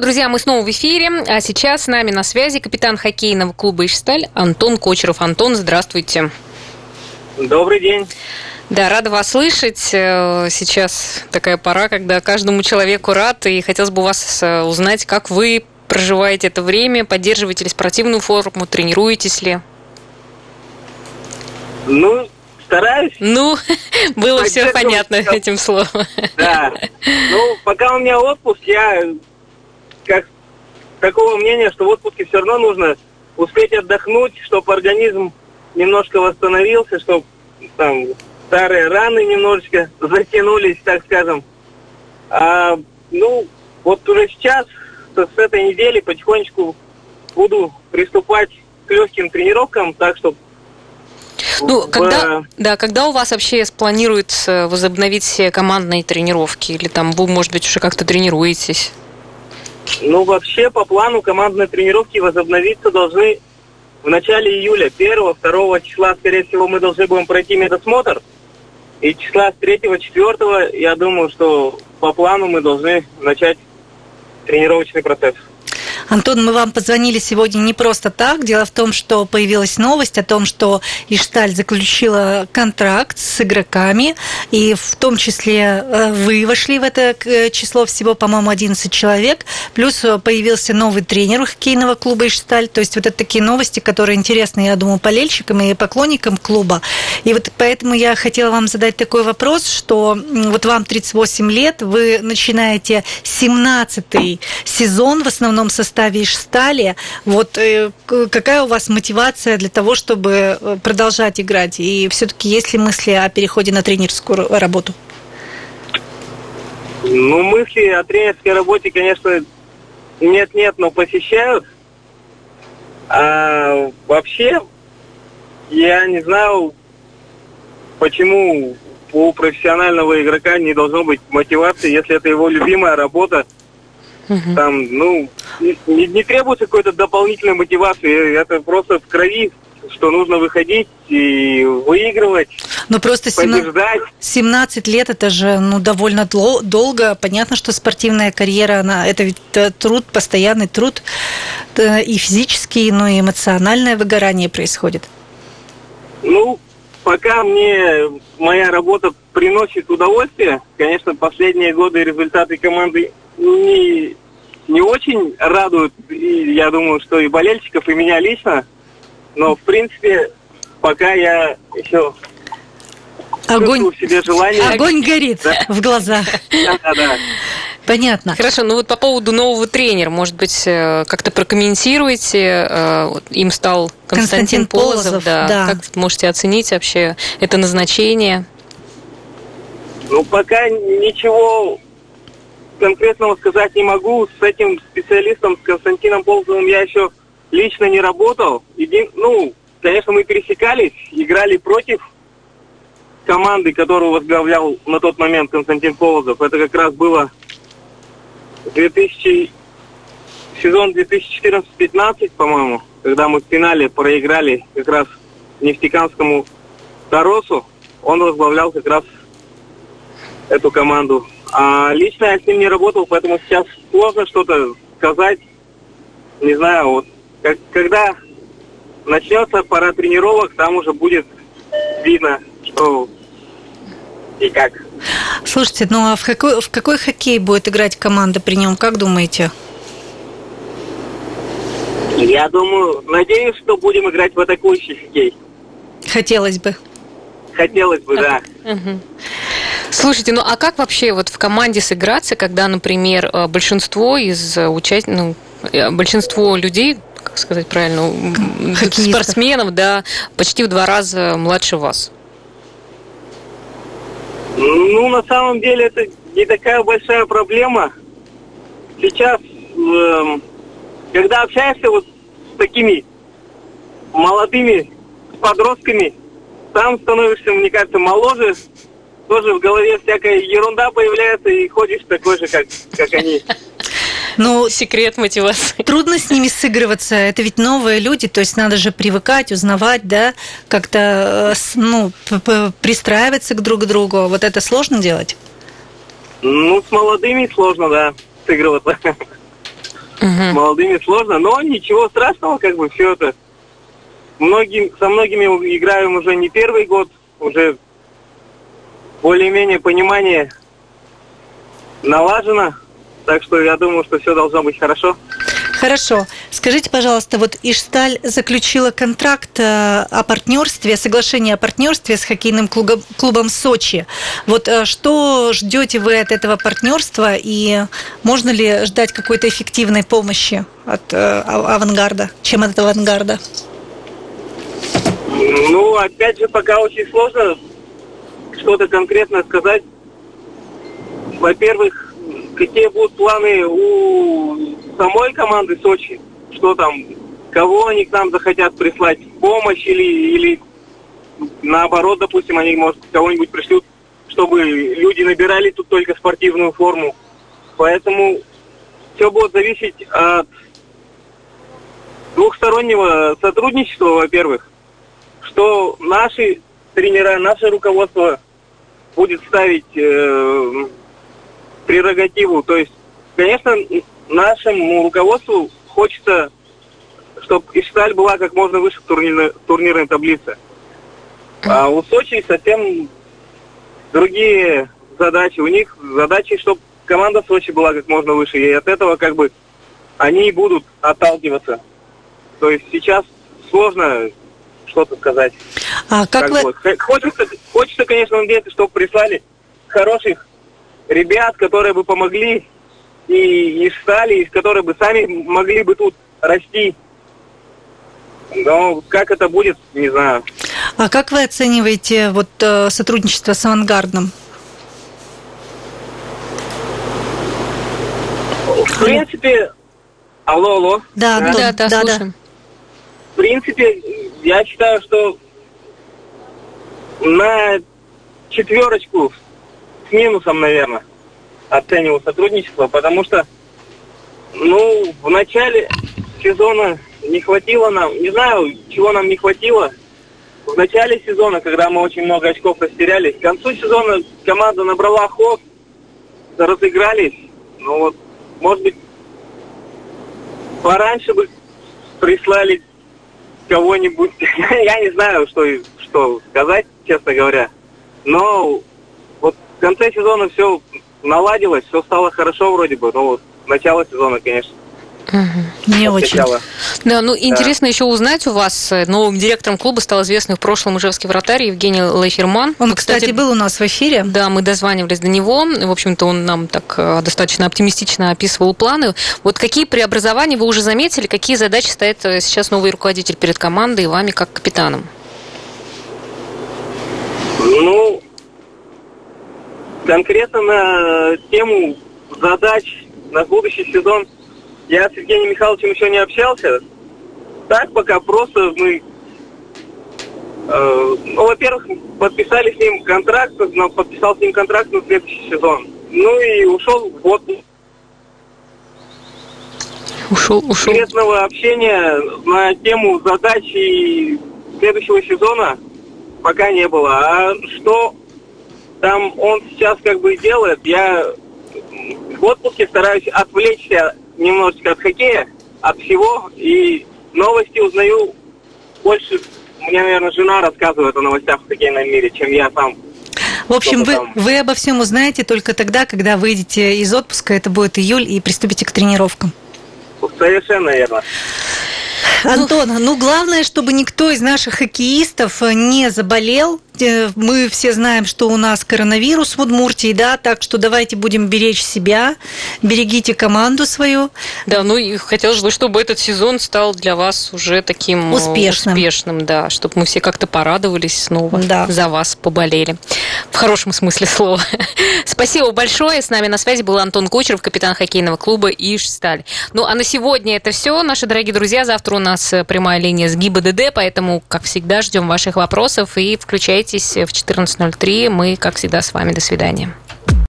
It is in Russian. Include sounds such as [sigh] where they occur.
Друзья, мы снова в эфире, а сейчас с нами на связи капитан хоккейного клуба «Ишсталь» Антон Кочеров. Антон, здравствуйте. Добрый день. Да, рада вас слышать. Э, сейчас такая пора, когда каждому человеку рад, и хотелось бы у вас э, узнать, как вы проживаете это время, поддерживаете ли спортивную форму, тренируетесь ли? Ну, стараюсь. Ну, было все понятно этим словом. Да. Ну, пока у меня отпуск, я как такого мнения, что в отпуске все равно нужно успеть отдохнуть, чтобы организм немножко восстановился, чтобы там старые раны немножечко затянулись, так скажем. А, ну, вот уже сейчас, с, этой недели, потихонечку буду приступать к легким тренировкам, так что ну, в... когда, да, когда у вас вообще спланируется возобновить все командные тренировки? Или там вы, может быть, уже как-то тренируетесь? Ну, вообще, по плану командные тренировки возобновиться должны в начале июля. 1-2 числа, скорее всего, мы должны будем пройти медосмотр. И числа с 3-4, я думаю, что по плану мы должны начать тренировочный процесс. Антон, мы вам позвонили сегодня не просто так. Дело в том, что появилась новость о том, что Ишталь заключила контракт с игроками, и в том числе э, вы вошли в это э, число всего, по-моему, 11 человек. Плюс э, появился новый тренер хоккейного клуба Ишталь. То есть вот это такие новости, которые интересны, я думаю, болельщикам и поклонникам клуба. И вот поэтому я хотела вам задать такой вопрос, что вот вам 38 лет, вы начинаете 17-й сезон в основном состоянии составе Ишстали. Вот э, какая у вас мотивация для того, чтобы э, продолжать играть? И все-таки есть ли мысли о переходе на тренерскую работу? Ну, мысли о тренерской работе, конечно, нет-нет, но посещают. А вообще, я не знаю, почему у профессионального игрока не должно быть мотивации, если это его любимая работа – Угу. Там, ну, не, не требуется какой-то дополнительной мотивации. Это просто в крови, что нужно выходить и выигрывать. Ну просто 17, 17 лет это же ну, довольно долго. Понятно, что спортивная карьера, она, это ведь э, труд, постоянный труд, э, и физический, но и эмоциональное выгорание происходит. Ну, пока мне моя работа приносит удовольствие, конечно, последние годы результаты команды не, не очень радуют, и я думаю, что и болельщиков, и меня лично. Но, в принципе, пока я еще Огонь, себе желание. Огонь горит да. в глазах. Да, да, да. Понятно. Хорошо, ну вот по поводу нового тренера, может быть, э, как-то прокомментируете. Э, им стал Константин, Константин Полозов. Полозов да. да. Как можете оценить вообще это назначение? Ну, пока ничего конкретного сказать не могу. С этим специалистом, с Константином Ползовым я еще лично не работал. Еди... Ну, конечно, мы пересекались, играли против команды, которую возглавлял на тот момент Константин Полозов. Это как раз было 2000... сезон 2014-15, по-моему, когда мы в финале проиграли как раз нефтекамскому Таросу. Он возглавлял как раз эту команду. А лично я с ним не работал, поэтому сейчас сложно что-то сказать. Не знаю, вот как, когда начнется пора тренировок, там уже будет видно, что и как. Слушайте, ну а в какой, в какой хоккей будет играть команда при нем, как думаете? Я думаю, надеюсь, что будем играть в атакующий хоккей. Хотелось бы. Хотелось бы, да. Угу. Слушайте, ну а как вообще вот в команде сыграться, когда, например, э, большинство из э, участников, ну, э, большинство людей, как сказать правильно, Хоккеистов. спортсменов, да, почти в два раза младше вас? Ну, на самом деле, это не такая большая проблема. Сейчас, э, когда общаешься вот с такими молодыми подростками, сам становишься, мне кажется, моложе, тоже в голове всякая ерунда появляется, и ходишь такой же, как, как они. [laughs] Ну, секрет мотивации. Трудно с ними сыгрываться. Это ведь новые люди, то есть надо же привыкать, узнавать, да, как-то, э, ну, пристраиваться к друг другу. Вот это сложно делать? Ну, с молодыми сложно, да, сыгрываться. С молодыми сложно, но ничего страшного, как бы все это. Многим, со многими играем уже не первый год, уже более-менее понимание налажено, так что я думаю, что все должно быть хорошо. Хорошо. Скажите, пожалуйста, вот Ишсталь заключила контракт э, о партнерстве, соглашение о партнерстве с хоккейным клубом, клубом Сочи. Вот э, что ждете вы от этого партнерства и можно ли ждать какой-то эффективной помощи от э, авангарда, чем от авангарда? Ну, опять же, пока очень сложно что-то конкретно сказать. Во-первых, какие будут планы у самой команды Сочи, что там, кого они к нам захотят прислать, помощь или, или наоборот, допустим, они, может, кого-нибудь пришлют, чтобы люди набирали тут только спортивную форму. Поэтому все будет зависеть от двухстороннего сотрудничества, во-первых, что наши тренера, наше руководство будет ставить э, прерогативу. То есть, конечно, нашему руководству хочется, чтобы Ишталь была как можно выше в турнирной, турнирной таблице. А у Сочи совсем другие задачи. У них задачи, чтобы команда Сочи была как можно выше. И от этого как бы они будут отталкиваться. То есть сейчас сложно что-то сказать. А как, как вы... Вот. Хочется, хочется, конечно, надеяться, чтобы прислали хороших ребят, которые бы помогли и, и стали, из которых бы сами могли бы тут расти. Но как это будет, не знаю. А как вы оцениваете вот э, сотрудничество с авангардом? В принципе, алло, алло. Да, да, да, да, да, да. В принципе, я считаю, что на четверочку с минусом, наверное оценивал сотрудничество, потому что, ну, в начале сезона не хватило нам, не знаю, чего нам не хватило. В начале сезона, когда мы очень много очков растеряли, к концу сезона команда набрала ход, разыгрались. Ну вот, может быть, пораньше бы прислали кого-нибудь. [laughs] Я не знаю, что, что сказать, честно говоря. Но вот в конце сезона все наладилось, все стало хорошо вроде бы. Ну вот начало сезона, конечно. Угу. Не очень. Да, ну интересно да. еще узнать у вас, э, новым директором клуба стал известный в прошлом ижевский вратарь Евгений Лейферман. Он, кстати, кстати, был у нас в эфире. Да, мы дозванивались до него. В общем-то, он нам так э, достаточно оптимистично описывал планы. Вот какие преобразования вы уже заметили, какие задачи стоит э, сейчас новый руководитель перед командой и вами как капитаном? Ну, конкретно на тему задач на будущий сезон я с Евгением Михайловичем еще не общался. Так пока просто мы, э, ну, во-первых, подписали с ним контракт, подписал с ним контракт на следующий сезон. Ну и ушел в отпуск. Ушел, ушел. Конкретного общения на тему задачи следующего сезона пока не было. А что там он сейчас как бы делает, я в отпуске стараюсь отвлечься немножечко от хоккея, от всего, и новости узнаю больше, мне, наверное, жена рассказывает о новостях в хоккейном мире, чем я сам. В общем, вы, вы обо всем узнаете только тогда, когда выйдете из отпуска, это будет июль, и приступите к тренировкам. Совершенно верно. Антон, ну главное, чтобы никто из наших хоккеистов не заболел, мы все знаем, что у нас коронавирус в Удмуртии, да, так что давайте будем беречь себя, берегите команду свою. Да, ну и хотелось бы, чтобы этот сезон стал для вас уже таким э, успешным, успешным да, чтобы мы все как-то порадовались снова, да. за вас поболели. В хорошем смысле [laughs] слова. Спасибо большое. С нами на связи был Антон Кучеров, капитан хоккейного клуба «Ишсталь». Ну, а на сегодня это все, наши дорогие друзья. Завтра у нас э, прямая линия с ГИБДД, поэтому, как всегда, ждем ваших вопросов и включайте Оставайтесь в 14.03. Мы, как всегда, с вами. До свидания.